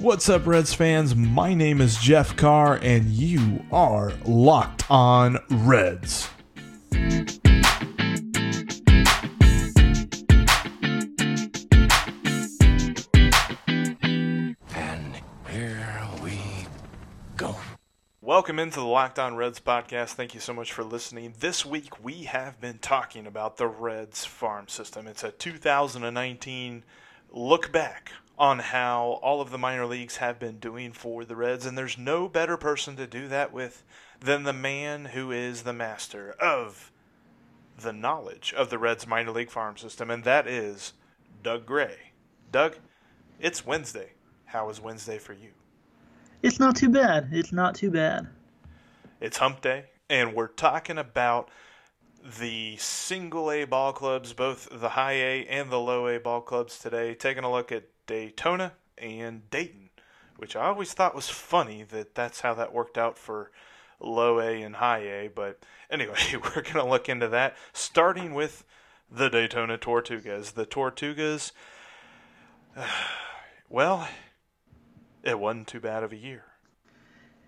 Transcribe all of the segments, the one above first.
What's up, Reds fans? My name is Jeff Carr, and you are locked on Reds. And here we go. Welcome into the Locked On Reds podcast. Thank you so much for listening. This week we have been talking about the Reds farm system. It's a 2019 look back on how all of the minor leagues have been doing for the Reds, and there's no better person to do that with than the man who is the master of the knowledge of the Reds minor league farm system, and that is Doug Gray. Doug, it's Wednesday. How is Wednesday for you? It's not too bad. It's not too bad. It's hump day, and we're talking about the single A ball clubs, both the high A and the low A ball clubs today, taking a look at Daytona and Dayton, which I always thought was funny that that's how that worked out for low A and high A. But anyway, we're going to look into that, starting with the Daytona Tortugas. The Tortugas, well, it wasn't too bad of a year.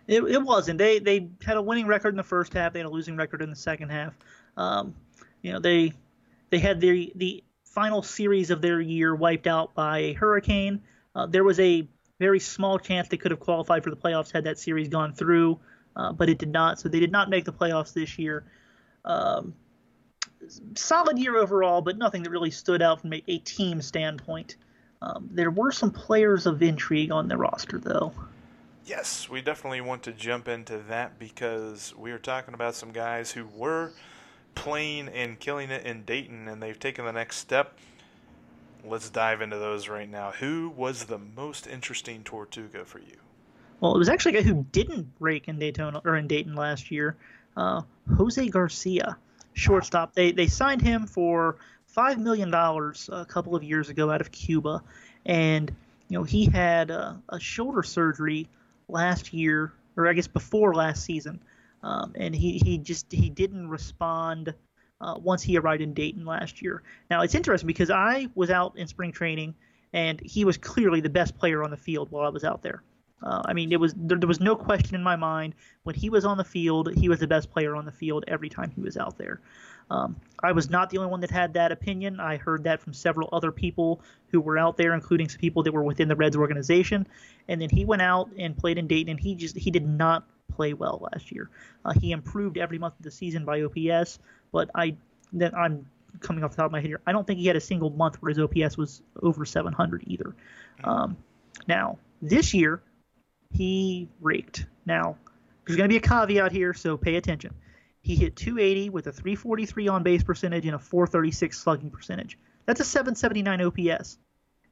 It, it wasn't. They they had a winning record in the first half. They had a losing record in the second half. Um, you know they they had their the final series of their year wiped out by a hurricane. Uh, there was a very small chance they could have qualified for the playoffs had that series gone through, uh, but it did not. So they did not make the playoffs this year. Um, solid year overall, but nothing that really stood out from a, a team standpoint. Um, there were some players of intrigue on the roster, though. Yes, we definitely want to jump into that because we are talking about some guys who were playing and killing it in Dayton and they've taken the next step. Let's dive into those right now. Who was the most interesting Tortuga for you? Well, it was actually a guy who didn't break in Daytona or in Dayton last year, uh, Jose Garcia, shortstop. They they signed him for five million dollars a couple of years ago out of Cuba, and you know he had a, a shoulder surgery last year, or I guess before last season, um, and he he just he didn't respond. Uh, once he arrived in Dayton last year. Now it's interesting because I was out in spring training, and he was clearly the best player on the field while I was out there. Uh, I mean, it was there, there, was no question in my mind when he was on the field, he was the best player on the field every time he was out there. Um, I was not the only one that had that opinion. I heard that from several other people who were out there, including some people that were within the Reds organization. And then he went out and played in Dayton, and he just he did not play well last year. Uh, he improved every month of the season by OPS, but I that I'm coming off the top of my head here. I don't think he had a single month where his OPS was over 700 either. Um, now this year he raked. Now, there's going to be a caveat here, so pay attention. He hit 280 with a 343 on base percentage and a 436 slugging percentage. That's a 779 OPS.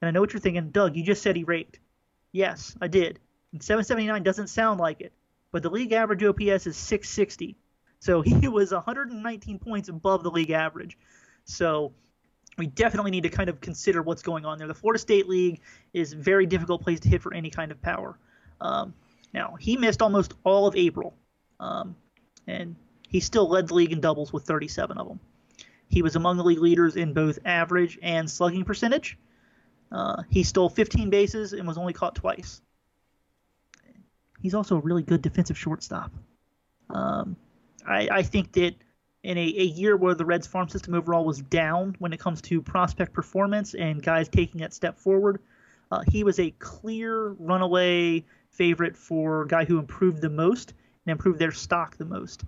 And I know what you're thinking, Doug, you just said he raked. Yes, I did. And 779 doesn't sound like it, but the league average OPS is 660. So he was 119 points above the league average. So we definitely need to kind of consider what's going on there. The Florida State League is a very difficult place to hit for any kind of power. Um, now, he missed almost all of April, um, and he still led the league in doubles with 37 of them. He was among the league leaders in both average and slugging percentage. Uh, he stole 15 bases and was only caught twice. He's also a really good defensive shortstop. Um, I, I, think that in a, a, year where the Reds farm system overall was down when it comes to prospect performance and guys taking that step forward, uh, he was a clear runaway favorite for guy who improved the most and improved their stock the most.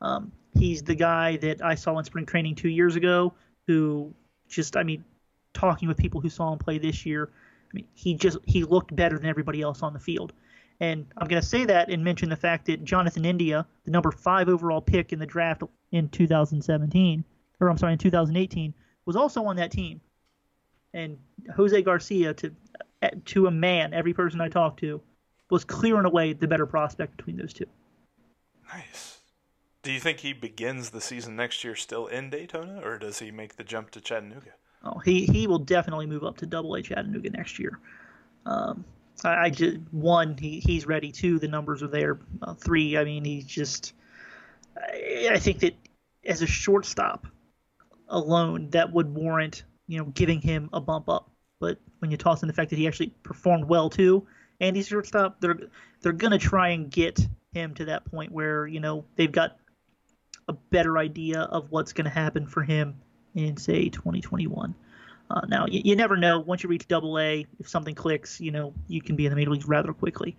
Um, he's the guy that I saw in spring training two years ago who just, I mean, talking with people who saw him play this year, I mean, he just he looked better than everybody else on the field. And I'm going to say that and mention the fact that Jonathan India, the number five overall pick in the draft in 2017, or I'm sorry, in 2018, was also on that team. And Jose Garcia, to to a man, every person I talked to, was clear clearing away the better prospect between those two. Nice. Do you think he begins the season next year still in Daytona, or does he make the jump to Chattanooga? Oh, he he will definitely move up to Double A Chattanooga next year. Um, I, I just one he he's ready. Two, the numbers are there. Uh, three, I mean, he's just. I, I think that as a shortstop alone, that would warrant you know giving him a bump up. But when you toss in the fact that he actually performed well too, and he's a shortstop, they're they're gonna try and get him to that point where you know they've got a better idea of what's going to happen for him in say 2021. Uh, now you, you, never know. Once you reach Double A, if something clicks, you know you can be in the major leagues rather quickly.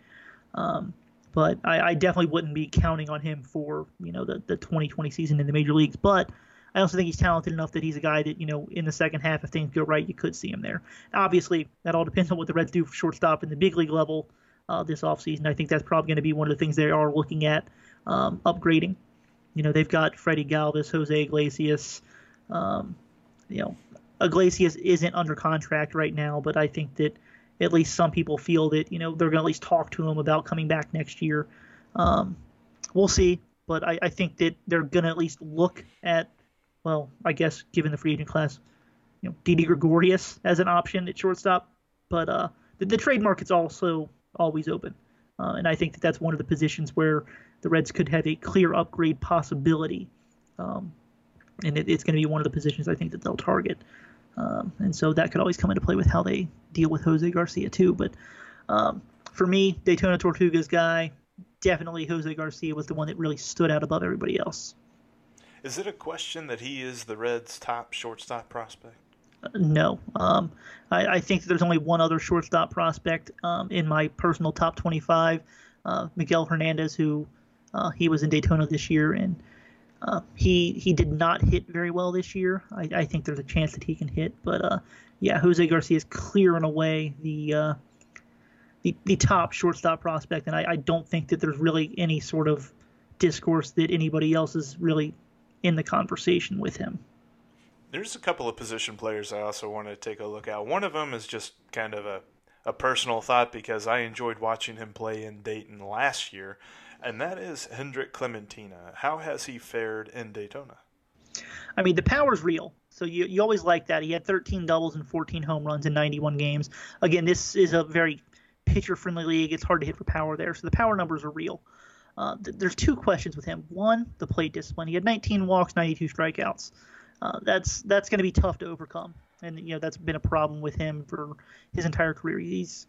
Um, but I, I, definitely wouldn't be counting on him for you know the, the 2020 season in the major leagues. But I also think he's talented enough that he's a guy that you know in the second half, if things go right, you could see him there. Obviously, that all depends on what the Reds do for shortstop in the big league level uh, this offseason. I think that's probably going to be one of the things they are looking at um, upgrading. You know, they've got Freddy Galvis, Jose Iglesias. Um, you know, Iglesias isn't under contract right now, but I think that at least some people feel that you know they're going to at least talk to him about coming back next year. Um, we'll see, but I, I think that they're going to at least look at, well, I guess given the free agent class, you know, Didi Gregorius as an option at shortstop. But uh, the, the trade market's also always open, uh, and I think that that's one of the positions where the Reds could have a clear upgrade possibility. Um, and it, it's going to be one of the positions I think that they'll target. Um, and so that could always come into play with how they deal with Jose Garcia too. But um, for me, Daytona Tortugas guy, definitely Jose Garcia was the one that really stood out above everybody else. Is it a question that he is the Reds' top shortstop prospect? Uh, no. Um, I, I, think there's only one other shortstop prospect um, in my personal top 25, uh, Miguel Hernandez, who uh, he was in Daytona this year, and uh, he he did not hit very well this year. I, I, think there's a chance that he can hit, but uh, yeah, Jose Garcia is clearing away the, uh, the the top shortstop prospect, and I, I don't think that there's really any sort of discourse that anybody else is really in the conversation with him. There's a couple of position players I also want to take a look at. One of them is just kind of a, a personal thought because I enjoyed watching him play in Dayton last year and that is Hendrik Clementina. How has he fared in Daytona? I mean, the power's real. So you, you always like that. He had 13 doubles and 14 home runs in 91 games. Again, this is a very pitcher friendly league. It's hard to hit for power there. So the power numbers are real. Uh, th- there's two questions with him. One, the plate discipline. He had 19 walks, 92 strikeouts. Uh, that's that's going to be tough to overcome, and you know that's been a problem with him for his entire career. He's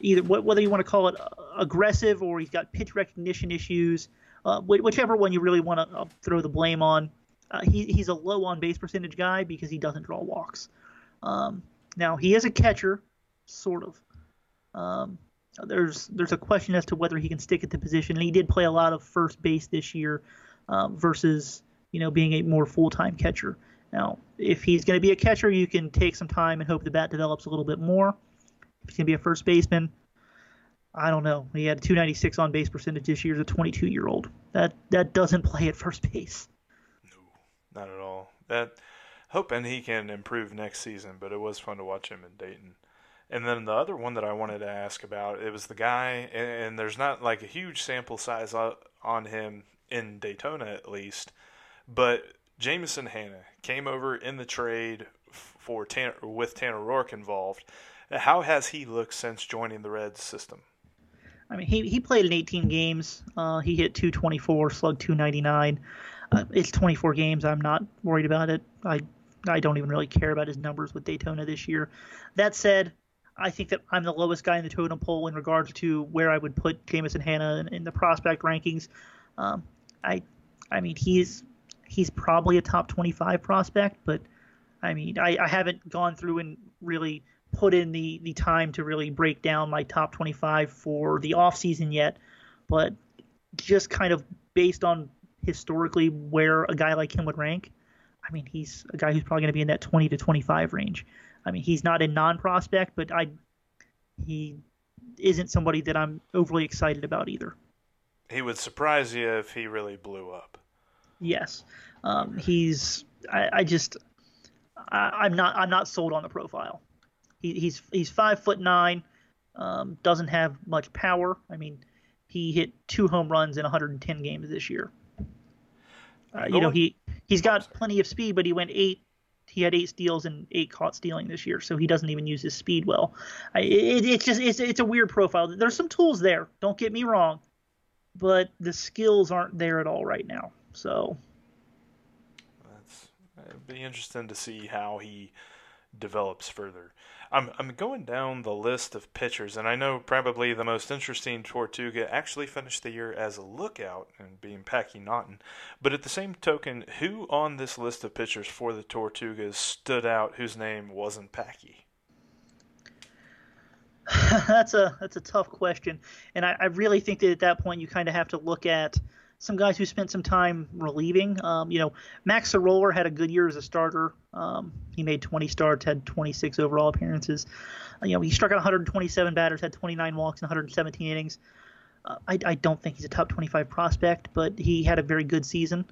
either whether you want to call it uh, aggressive or he's got pitch recognition issues, uh, whichever one you really want to uh, throw the blame on. Uh, he, he's a low on base percentage guy because he doesn't draw walks. Um, now he is a catcher, sort of. Um, there's there's a question as to whether he can stick at the position, and he did play a lot of first base this year um, versus you know being a more full time catcher. Now, if he's going to be a catcher, you can take some time and hope the bat develops a little bit more. He's going to be a first baseman, I don't know. He had 296 on base percentage this year as a 22 year old. That that doesn't play at first base. No, not at all. That hoping he can improve next season, but it was fun to watch him in Dayton. And then the other one that I wanted to ask about, it was the guy, and, and there's not like a huge sample size on him in Daytona at least, but Jameson Hannah came over in the trade for Tanner, with Tanner Roark involved, how has he looked since joining the Reds system? I mean, he, he played in 18 games. Uh, he hit 224, slugged 299. Uh, it's 24 games. I'm not worried about it. I I don't even really care about his numbers with Daytona this year. That said, I think that I'm the lowest guy in the totem pole in regards to where I would put Jameson Hannah in, in the prospect rankings. Um, I I mean he's he's probably a top 25 prospect, but I mean I, I haven't gone through and really put in the the time to really break down my top 25 for the off season yet, but just kind of based on historically where a guy like him would rank, I mean he's a guy who's probably going to be in that 20 to 25 range. I mean he's not a non-prospect, but I he isn't somebody that I'm overly excited about either. He would surprise you if he really blew up. Yes, um, he's. I, I just. I, am not. I'm not sold on the profile. He, he's he's five foot nine, um, doesn't have much power. I mean, he hit two home runs in 110 games this year. Uh, you know, he he's got plenty of speed, but he went eight. He had eight steals and eight caught stealing this year, so he doesn't even use his speed well. I, it, it's just it's it's a weird profile. There's some tools there. Don't get me wrong, but the skills aren't there at all right now. So that's it'd be interesting to see how he develops further. I'm I'm going down the list of pitchers, and I know probably the most interesting Tortuga actually finished the year as a lookout and being Packy Naughton. But at the same token, who on this list of pitchers for the Tortugas stood out whose name wasn't Packy? that's a that's a tough question, and I, I really think that at that point you kind of have to look at some guys who spent some time relieving. Um, you know, Mac Sceroler had a good year as a starter. Um, he made 20 starts, had 26 overall appearances. Uh, you know, he struck out 127 batters, had 29 walks in 117 innings. Uh, I, I, don't think he's a top 25 prospect, but he had a very good season.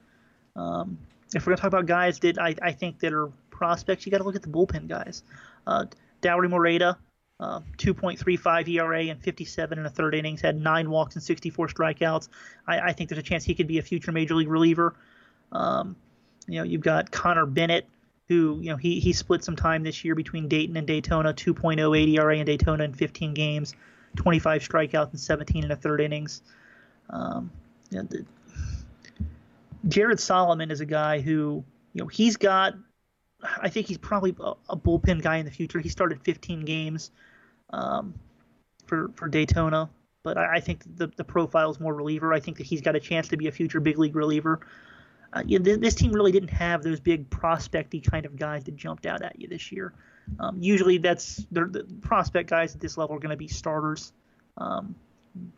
Um, if we're gonna talk about guys that I, I think that are prospects, you got to look at the bullpen guys. Uh, Dauri Moreta, uh, 2.35 ERA and 57 and a third innings, had nine walks and 64 strikeouts. I, I think there's a chance he could be a future major league reliever. Um, you know, you've got Connor Bennett, who you know he he split some time this year between Dayton and Daytona, 2.08 ERA in Daytona in 15 games, 25 strikeouts and 17 and a third innings. Um, you know, the, Jared Solomon is a guy who you know he's got. I think he's probably a, a bullpen guy in the future. He started 15 games um, for for Daytona. But I, I think the the profile is more reliever. I think that he's got a chance to be a future big league reliever. Uh, know, this team really didn't have those big prospecty kind of guys that jumped out at you this year. Um, usually, that's the prospect guys at this level are going to be starters. Um,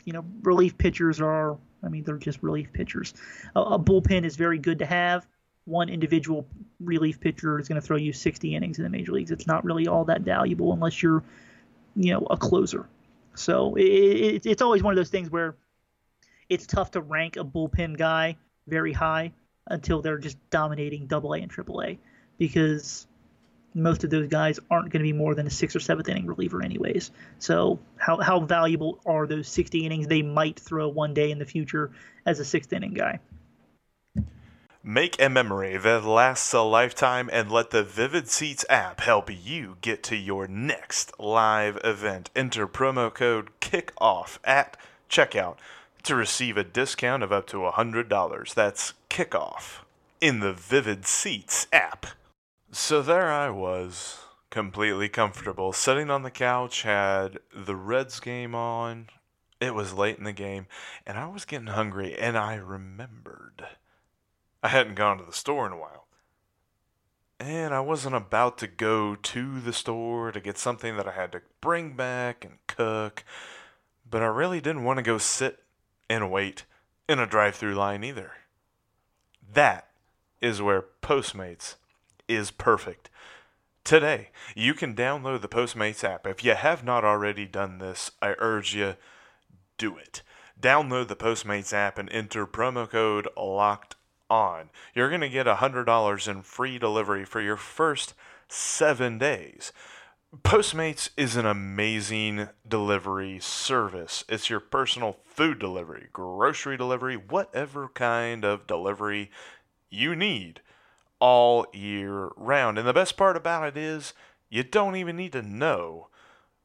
you know, relief pitchers are. I mean, they're just relief pitchers. A, a bullpen is very good to have. One individual relief pitcher is going to throw you 60 innings in the major leagues. It's not really all that valuable unless you're you know a closer. So it, it, it's always one of those things where it's tough to rank a bullpen guy very high until they're just dominating Double A and Triple A because most of those guys aren't going to be more than a sixth or seventh inning reliever anyways. So how how valuable are those 60 innings they might throw one day in the future as a sixth inning guy? Make a memory that lasts a lifetime and let the Vivid Seats app help you get to your next live event. Enter promo code KICKOFF at checkout to receive a discount of up to $100. That's KICKOFF in the Vivid Seats app. So there I was, completely comfortable, sitting on the couch, had the Reds game on. It was late in the game, and I was getting hungry, and I remembered I hadn't gone to the store in a while. And I wasn't about to go to the store to get something that I had to bring back and cook, but I really didn't want to go sit and wait in a drive through line either. That is where Postmates is perfect. Today, you can download the Postmates app. If you have not already done this, I urge you do it. Download the Postmates app and enter promo code LOCKED on. You're going to get $100 in free delivery for your first seven days. Postmates is an amazing delivery service. It's your personal food delivery, grocery delivery, whatever kind of delivery you need all year round. And the best part about it is you don't even need to know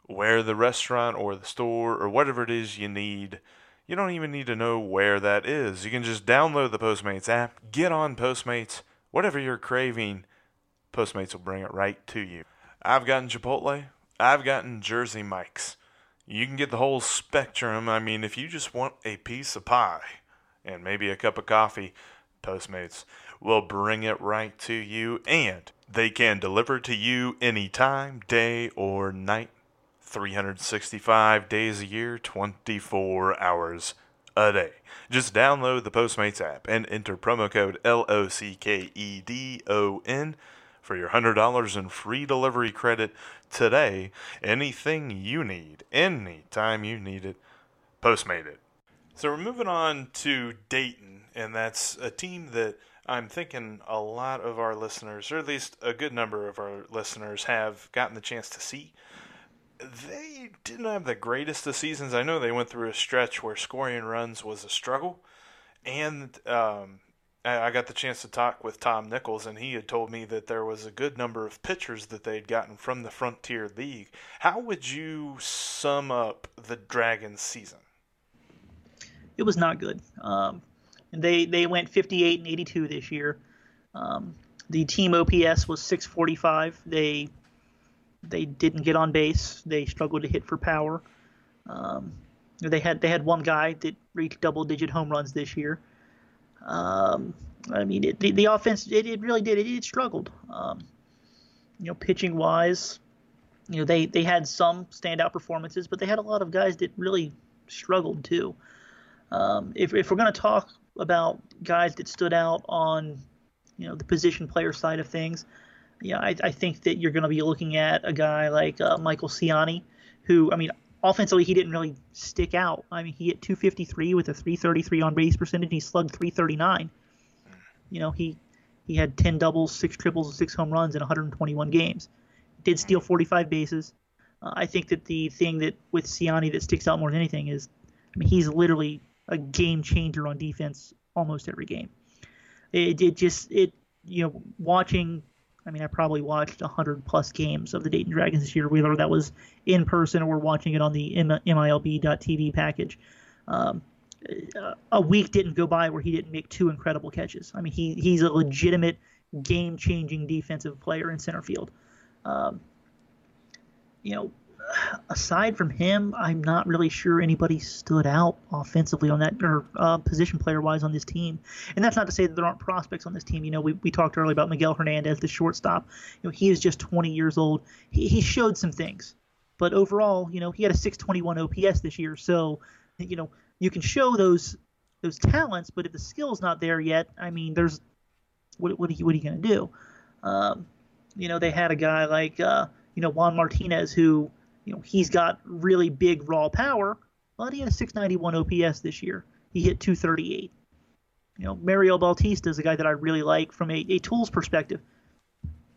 where the restaurant or the store or whatever it is you need you don't even need to know where that is. You can just download the Postmates app, get on Postmates, whatever you're craving, Postmates will bring it right to you. I've gotten Chipotle, I've gotten Jersey Mike's. You can get the whole spectrum. I mean, if you just want a piece of pie and maybe a cup of coffee, Postmates will bring it right to you and they can deliver to you anytime, day or night. 365 days a year, 24 hours a day. Just download the Postmates app and enter promo code LOCKEDON for your $100 in free delivery credit today. Anything you need, anytime you need it, Postmate it. So we're moving on to Dayton, and that's a team that I'm thinking a lot of our listeners, or at least a good number of our listeners, have gotten the chance to see they didn't have the greatest of seasons. I know they went through a stretch where scoring runs was a struggle, and um, I got the chance to talk with Tom Nichols, and he had told me that there was a good number of pitchers that they'd gotten from the Frontier League. How would you sum up the Dragons season? It was not good. Um, they they went 58 and 82 this year. Um, the team OPS was 645. They they didn't get on base. They struggled to hit for power. Um, they had they had one guy that reached double digit home runs this year. Um, I mean, it, the, the offense it, it really did it, it struggled. Um, you know, pitching wise, you know they they had some standout performances, but they had a lot of guys that really struggled too. Um, if if we're to talk about guys that stood out on you know the position player side of things, yeah, I, I think that you're going to be looking at a guy like uh, Michael Siani, who I mean offensively he didn't really stick out. I mean he hit 253 with a 333 on base percentage. He slugged 339. You know he he had 10 doubles, six triples, and six home runs in 121 games. Did steal 45 bases. Uh, I think that the thing that with Siani that sticks out more than anything is, I mean he's literally a game changer on defense almost every game. It, it just it you know watching I mean, I probably watched 100 plus games of the Dayton Dragons this year, whether that was in person or watching it on the MILB.TV package. Um, a week didn't go by where he didn't make two incredible catches. I mean, he he's a legitimate game changing defensive player in center field. Um, you know, aside from him, I'm not really sure anybody stood out offensively on that or uh, position player wise on this team. And that's not to say that there aren't prospects on this team. You know, we, we talked earlier about Miguel Hernandez, the shortstop. You know, he is just 20 years old. He, he showed some things, but overall, you know, he had a 621 OPS this year. So, you know, you can show those those talents, but if the skill's not there yet, I mean, there's what what are you, what are you going to do? Um, you know, they had a guy like uh, you know Juan Martinez who you know, he's got really big raw power, but he had a 691 OPS this year. He hit 238. You know, Mario Bautista is a guy that I really like from a, a tools perspective.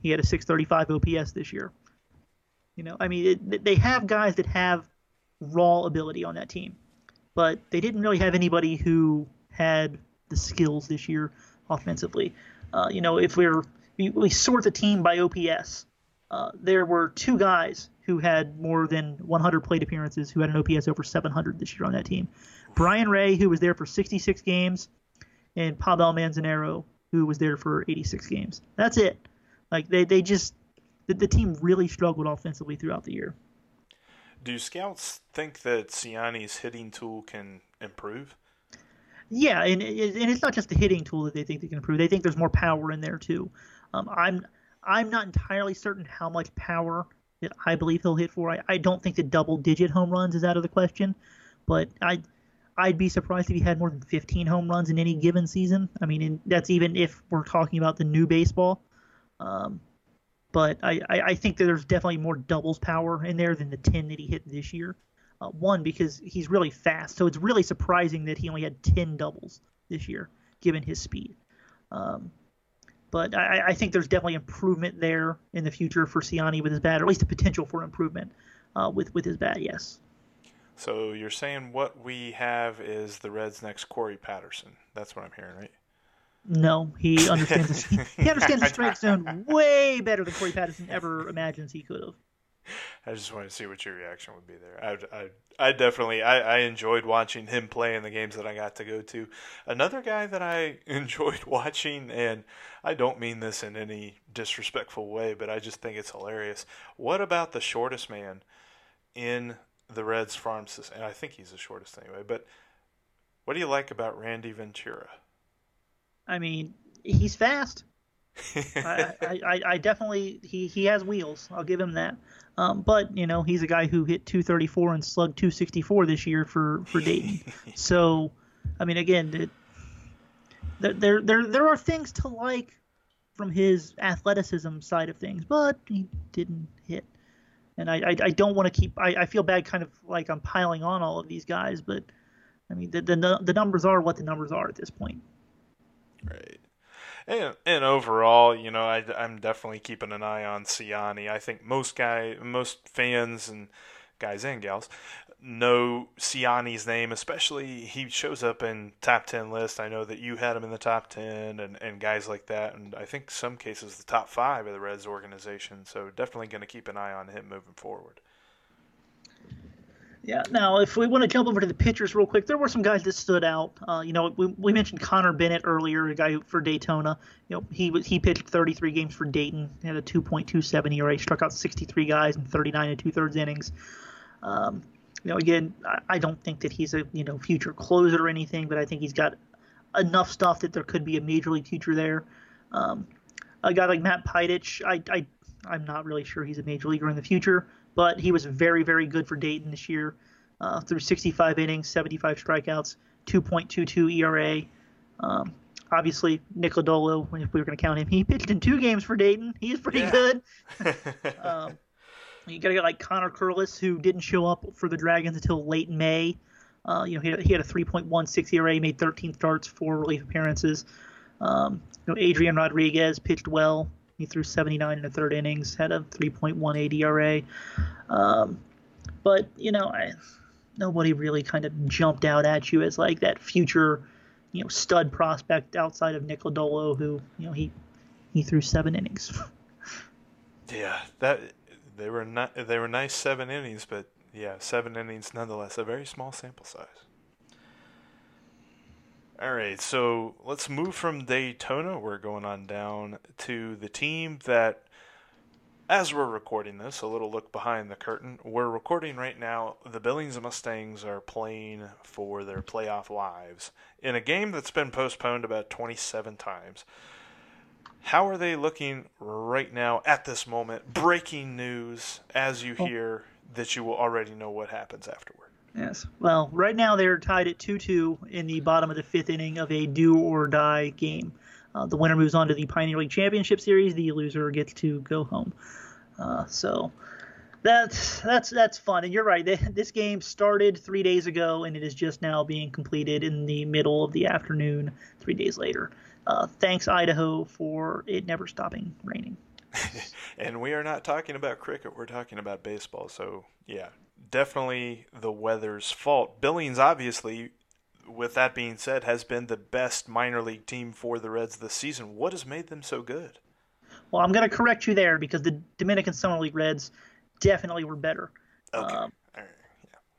He had a 635 OPS this year. You know, I mean, it, they have guys that have raw ability on that team, but they didn't really have anybody who had the skills this year offensively. Uh, you know, if we're we, we sort the team by OPS, uh, there were two guys who had more than 100 plate appearances, who had an OPS over 700 this year on that team. Brian Rey, who was there for 66 games, and Pavel Manzanero, who was there for 86 games. That's it. Like they, they just the, the team really struggled offensively throughout the year. Do scouts think that Siani's hitting tool can improve? Yeah, and, and it's not just the hitting tool that they think they can improve. They think there's more power in there too. Um, I'm I'm not entirely certain how much power that I believe he'll hit for. I, I don't think the double digit home runs is out of the question, but I I'd be surprised if he had more than 15 home runs in any given season. I mean, that's even if we're talking about the new baseball. Um, but I, I, I, think that there's definitely more doubles power in there than the 10 that he hit this year. Uh, one, because he's really fast, so it's really surprising that he only had 10 doubles this year, given his speed. Um, but I, I, think there's definitely improvement there in the future for Siani with his bat, or at least the potential for improvement uh, with with his bat. Yes. So you're saying what we have is the Reds' next Corey Patterson. That's what I'm hearing, right? No, he understands the, he understands the strike zone way better than Corey Patterson ever imagines he could have. I just wanted to see what your reaction would be there. I, I, I definitely, I, I enjoyed watching him play in the games that I got to go to. Another guy that I enjoyed watching, and I don't mean this in any disrespectful way, but I just think it's hilarious. What about the shortest man in the Reds farm system? And I think he's the shortest anyway. But what do you like about Randy Ventura? I mean, he's fast. I, I, I, definitely he, he has wheels. I'll give him that. Um, but you know he's a guy who hit 234 and slugged 264 this year for for Dayton. so, I mean, again, it, there there there are things to like from his athleticism side of things, but he didn't hit. And I, I, I don't want to keep. I, I feel bad, kind of like I'm piling on all of these guys, but I mean the the, the numbers are what the numbers are at this point. Right. And, and overall, you know, I, I'm definitely keeping an eye on Siani. I think most guy, most fans and guys and gals know Siani's name, especially he shows up in top 10 list. I know that you had him in the top 10 and, and guys like that. And I think some cases the top five of the Reds organization. So definitely going to keep an eye on him moving forward. Yeah. Now, if we want to jump over to the pitchers real quick, there were some guys that stood out. Uh, you know, we, we mentioned Connor Bennett earlier, a guy for Daytona. You know, he was he pitched 33 games for Dayton, had a 2.27 ERA, struck out 63 guys in 39 and two thirds innings. Um, you know, again, I, I don't think that he's a you know future closer or anything, but I think he's got enough stuff that there could be a major league future there. Um, a guy like Matt Pidich, I, I I'm not really sure he's a major leaguer in the future but he was very, very good for Dayton this year. Uh, through 65 innings, 75 strikeouts, 2.22 ERA. Um, obviously, Nick Lodolo, if we were going to count him, he pitched in two games for Dayton. He's pretty yeah. good. um, you got to get like Connor Curlis, who didn't show up for the Dragons until late May. Uh, you know, he had, he had a 3.16 ERA, made 13 starts, four relief appearances. Um, you know, Adrian Rodriguez pitched well. He threw 79 in the third innings, had a 3.18 ERA. Um, but you know, I, nobody really kind of jumped out at you as like that future, you know, stud prospect outside of Nick Lodolo, who you know he he threw seven innings. yeah, that they were not they were nice seven innings, but yeah, seven innings nonetheless, a very small sample size. All right, so let's move from Daytona. We're going on down to the team that, as we're recording this, a little look behind the curtain. We're recording right now. The Billings Mustangs are playing for their playoff lives in a game that's been postponed about 27 times. How are they looking right now at this moment? Breaking news as you oh. hear that you will already know what happens afterward. Yes. Well, right now they're tied at 2 2 in the bottom of the fifth inning of a do or die game. Uh, the winner moves on to the Pioneer League Championship Series. The loser gets to go home. Uh, so that's that's that's fun. And you're right. This game started three days ago, and it is just now being completed in the middle of the afternoon. Three days later. Uh, thanks Idaho for it never stopping raining. and we are not talking about cricket. We're talking about baseball. So yeah, definitely the weather's fault. Billings, obviously, with that being said, has been the best minor league team for the Reds this season. What has made them so good? Well, I'm going to correct you there because the Dominican Summer League Reds definitely were better. Okay. Um, yeah.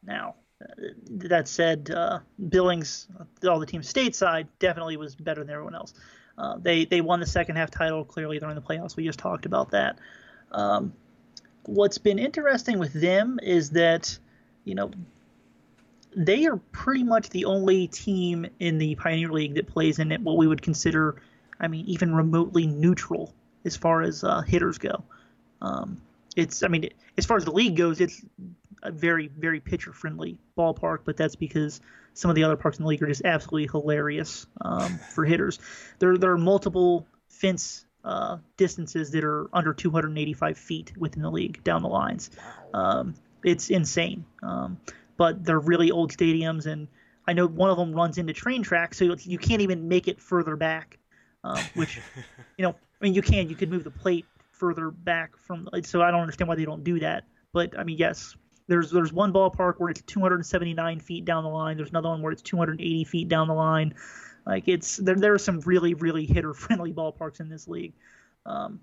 Now, uh, that said, uh, Billings, all the teams stateside, definitely was better than everyone else. Uh, they they won the second half title clearly during the playoffs. We just talked about that. Um, what's been interesting with them is that, you know, they are pretty much the only team in the Pioneer League that plays in it what we would consider, I mean, even remotely neutral as far as uh, hitters go. Um, it's, I mean, as far as the league goes, it's a very, very pitcher friendly ballpark, but that's because some of the other parks in the league are just absolutely hilarious um, for hitters. There, there are multiple fence uh, distances that are under 285 feet within the league down the lines. Um, it's insane. Um, but they're really old stadiums, and I know one of them runs into train tracks, so you can't even make it further back. Uh, which, you know, I mean, you can. You could move the plate further back from. So I don't understand why they don't do that. But I mean, yes, there's there's one ballpark where it's 279 feet down the line. There's another one where it's 280 feet down the line. Like it's there there are some really really hitter friendly ballparks in this league, um,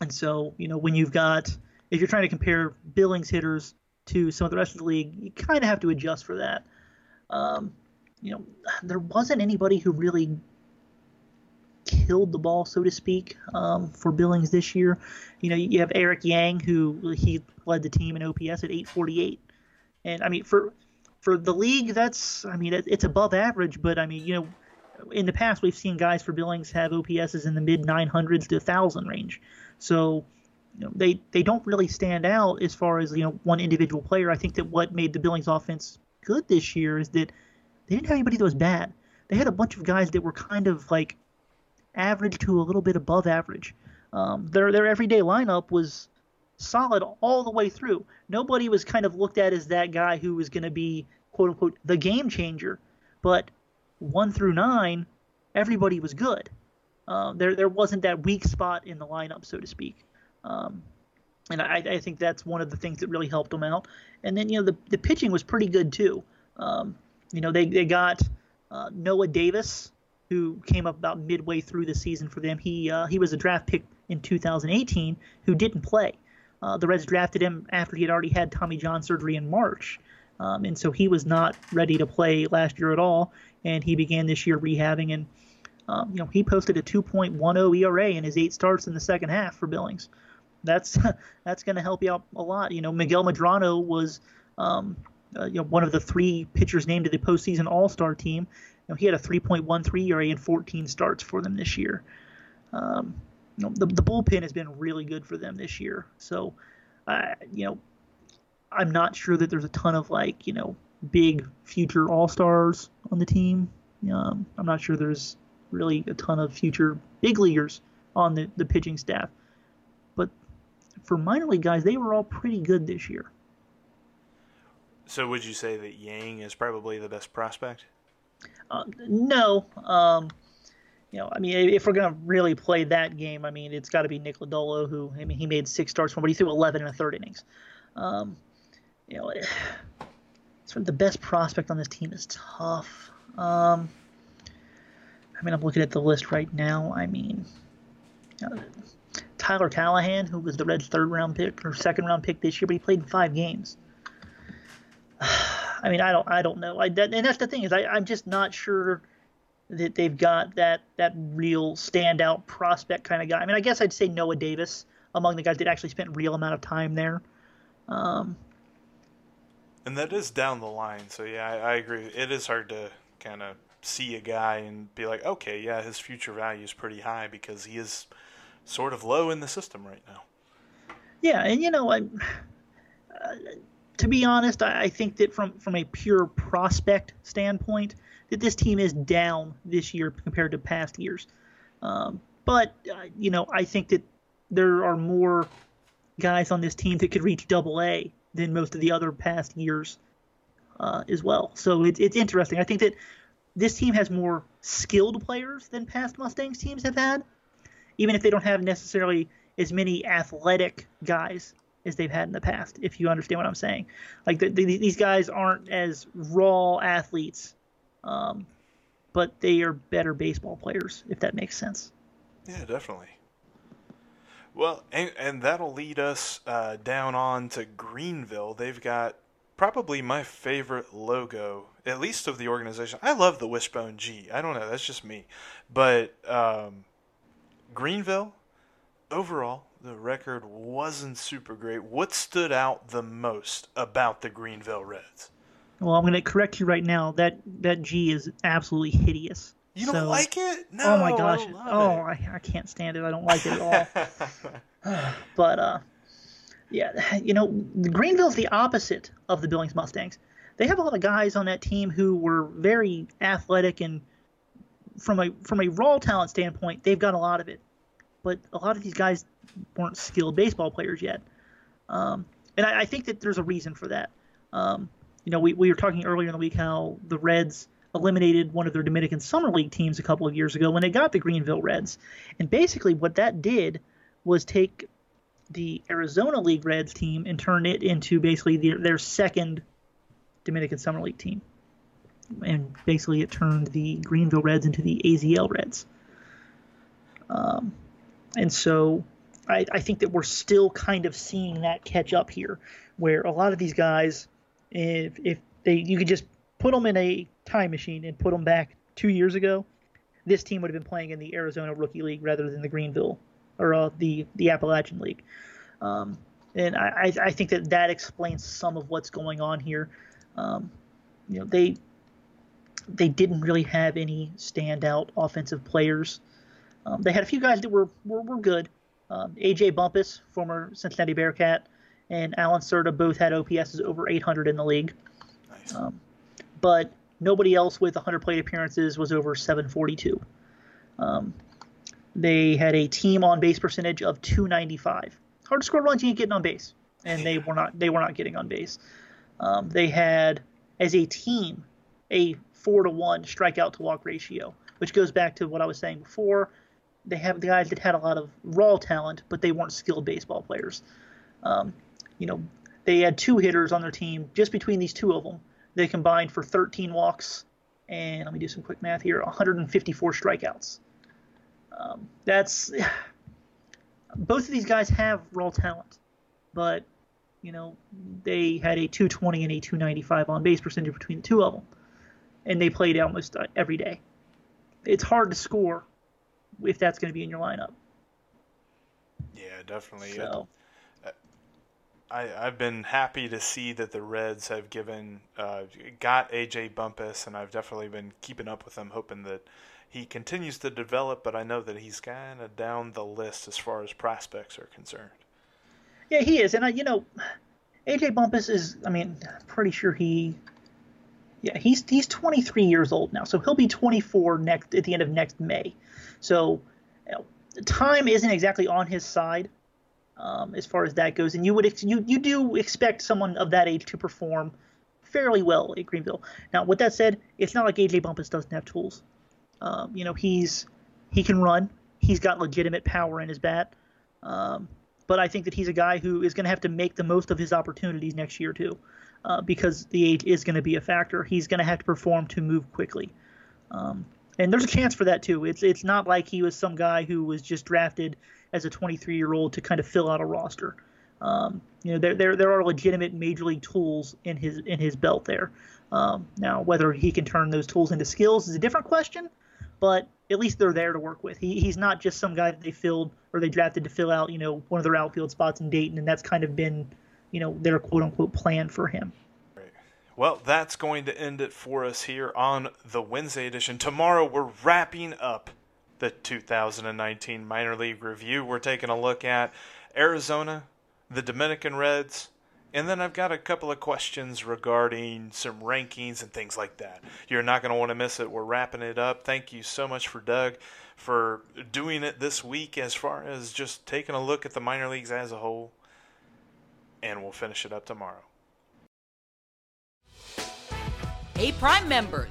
and so you know when you've got if you're trying to compare Billings hitters to some of the rest of the league, you kind of have to adjust for that. Um, you know, there wasn't anybody who really killed the ball, so to speak, um, for Billings this year. You know, you have Eric Yang, who he led the team in OPS at 848, and I mean for for the league, that's I mean it's above average, but I mean you know in the past we've seen guys for Billings have OPSs in the mid 900s to 1000 range. So you know, they they don't really stand out as far as you know one individual player. I think that what made the Billings offense good this year is that they didn't have anybody that was bad. They had a bunch of guys that were kind of like average to a little bit above average. Um, their their everyday lineup was solid all the way through. Nobody was kind of looked at as that guy who was going to be quote unquote the game changer, but one through nine, everybody was good. Um, there there wasn't that weak spot in the lineup, so to speak. Um, and I, I think that's one of the things that really helped them out. And then you know the the pitching was pretty good too. Um, you know they they got uh, Noah Davis who came up about midway through the season for them. He uh, he was a draft pick in 2018 who didn't play. Uh, the Reds drafted him after he had already had Tommy John surgery in March, um, and so he was not ready to play last year at all. And he began this year rehabbing, and um, you know he posted a 2.10 ERA in his eight starts in the second half for Billings. That's that's going to help you out a lot. You know Miguel Medrano was um, uh, you know one of the three pitchers named to the postseason All Star team. You know, he had a 3.13 ERA in 14 starts for them this year. Um, you know, the, the bullpen has been really good for them this year. So, uh, you know, I'm not sure that there's a ton of like, you know, big future all stars on the team. Um, I'm not sure there's really a ton of future big leaguers on the, the pitching staff. But for minor league guys, they were all pretty good this year. So would you say that Yang is probably the best prospect? Uh, no. Um, you know, I mean, if we're gonna really play that game, I mean, it's got to be Nick Lodolo, who I mean, he made six starts for, but he threw 11 in a third innings. Um, you know, sort of the best prospect on this team is tough. Um, I mean, I'm looking at the list right now. I mean, uh, Tyler Callihan, who was the Reds' third round pick or second round pick this year, but he played in five games. I mean, I don't, I don't know. I, that, and that's the thing is, I, I'm just not sure that they've got that that real standout prospect kind of guy. I mean, I guess I'd say Noah Davis among the guys that actually spent real amount of time there. Um, and that is down the line, so yeah, I, I agree. It is hard to kind of see a guy and be like, okay, yeah, his future value is pretty high because he is sort of low in the system right now. Yeah, and you know, I, uh, to be honest, I, I think that from from a pure prospect standpoint, that this team is down this year compared to past years. Um, but uh, you know, I think that there are more guys on this team that could reach Double A than most of the other past years uh, as well. So it's it's interesting. I think that this team has more skilled players than past Mustangs teams have had, even if they don't have necessarily as many athletic guys as they've had in the past. If you understand what I'm saying, like the, the, these guys aren't as raw athletes um, but they are better baseball players, if that makes sense. Yeah, definitely. Well, and, and that'll lead us uh, down on to Greenville. They've got probably my favorite logo, at least of the organization. I love the Wishbone G. I don't know, that's just me. But um, Greenville, overall, the record wasn't super great. What stood out the most about the Greenville Reds? Well, I'm going to correct you right now. That that G is absolutely hideous. You don't like it? No. Oh my gosh. I oh, I, I can't stand it. I don't like it at all. but uh, yeah, you know, Greenville's the opposite of the Billings Mustangs. They have a lot of guys on that team who were very athletic and from a from a raw talent standpoint, they've got a lot of it. But a lot of these guys weren't skilled baseball players yet. Um, and I, I, think that there's a reason for that. Um, you know, we, we were talking earlier in the week how the Reds eliminated one of their Dominican Summer League teams a couple of years ago when they got the Greenville Reds. And basically, what that did was take the Arizona League Reds team and turn it into basically their, their second Dominican Summer League team. And basically, it turned the Greenville Reds into the AZL Reds. Um, and so I, I think that we're still kind of seeing that catch up here, where a lot of these guys if if they you could just put them in a time machine and put them back two years ago, this team would have been playing in the Arizona Rookie League rather than the Greenville or uh, the the Appalachian League. Um, and I, I think that that explains some of what's going on here. Um, you know, they they didn't really have any standout offensive players. Um, they had a few guys that were were, were good. Um, AJ Bumpass, former Cincinnati Bearcat, and Allan Cerda both had OPSs over 800 in the league. Nice. Um, but nobody else with 100 plate appearances was over 742. Um, they had a team on base percentage of 295. Hard to score runs, you ain't getting on base, and they were not. They were not getting on base. Um, they had, as a team, a four to one strikeout to walk ratio, which goes back to what I was saying before. They have the guys that had a lot of raw talent, but they weren't skilled baseball players. Um, you know, they had two hitters on their team. Just between these two of them, they combined for 13 walks and let me do some quick math here 154 strikeouts. Um, that's both of these guys have raw talent, but you know they had a 220 and a 295 on base percentage between the two of them, and they played almost uh, every day. It's hard to score if that's going to be in your lineup. Yeah, definitely. So. I, I've been happy to see that the Reds have given uh, got AJ Bumpass, and I've definitely been keeping up with him, hoping that he continues to develop. But I know that he's kind of down the list as far as prospects are concerned. Yeah, he is, and I, you know, AJ Bumpass is. I mean, pretty sure he. Yeah, he's he's 23 years old now, so he'll be 24 next at the end of next May. So, you know, time isn't exactly on his side um, as far as that goes. And you would ex- you you do expect someone of that age to perform fairly well at Greenville. Now, with that said, it's not like AJ Bumpass doesn't have tools. Um, you know, he's he can run. He's got legitimate power in his bat. Um, but I think that he's a guy who is going to have to make the most of his opportunities next year too, uh, because the age is going to be a factor. He's going to have to perform to move quickly. Um, and there's a chance for that too. It's it's not like he was some guy who was just drafted as a 23 year old to kind of fill out a roster. Um, you know, there, there there are legitimate major league tools in his in his belt there. Um, now, whether he can turn those tools into skills is a different question, but at least they're there to work with. He, he's not just some guy that they filled or they drafted to fill out, you know, one of their outfield spots in Dayton, and that's kind of been, you know, their quote unquote plan for him. Well, that's going to end it for us here on the Wednesday edition. Tomorrow we're wrapping up the 2019 minor league review. We're taking a look at Arizona, the Dominican Reds, and then I've got a couple of questions regarding some rankings and things like that. You're not going to want to miss it. We're wrapping it up. Thank you so much for Doug for doing it this week as far as just taking a look at the minor leagues as a whole. And we'll finish it up tomorrow. Hey, Prime members,